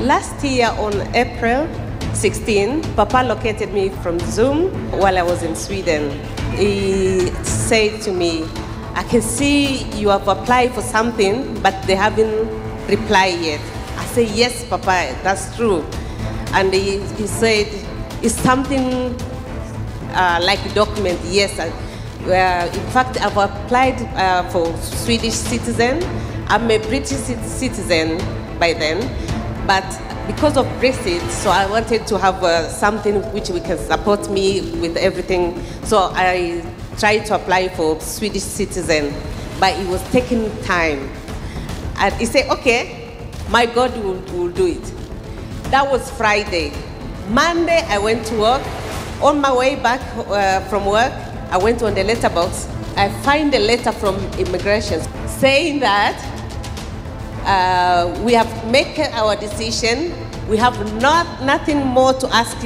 last year on April 16, Papa located me from Zoom while I was in Sweden. He said to me, I can see you have applied for something, but they haven't replied yet. I said, Yes, Papa, that's true. And he, he said, It's something uh, like a document, yes. Uh, in fact, I've applied uh, for Swedish citizen. I'm a British citizen by then, but because of Brexit, so I wanted to have uh, something which we can support me with everything. So I tried to apply for Swedish citizen, but it was taking time. And he said, okay, my God will, will do it. That was Friday. Monday, I went to work. On my way back uh, from work, I went on the letterbox. I find a letter from immigration saying that uh, we have made our decision. We have not, nothing more to ask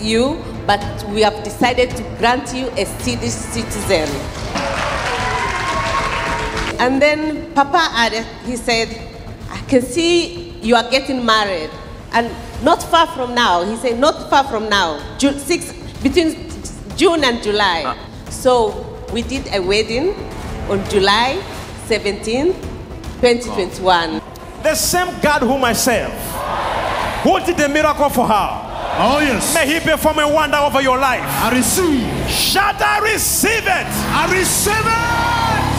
you, but we have decided to grant you a citizen. And then Papa added, he said, I can see you are getting married. And not far from now, he said, not far from now, June, six, between June and July. So we did a wedding on July 17, 2021. The same God whom I serve, who did the miracle for her, Oh, yes. may He perform a wonder over your life. I receive. Shall I receive it. I receive it.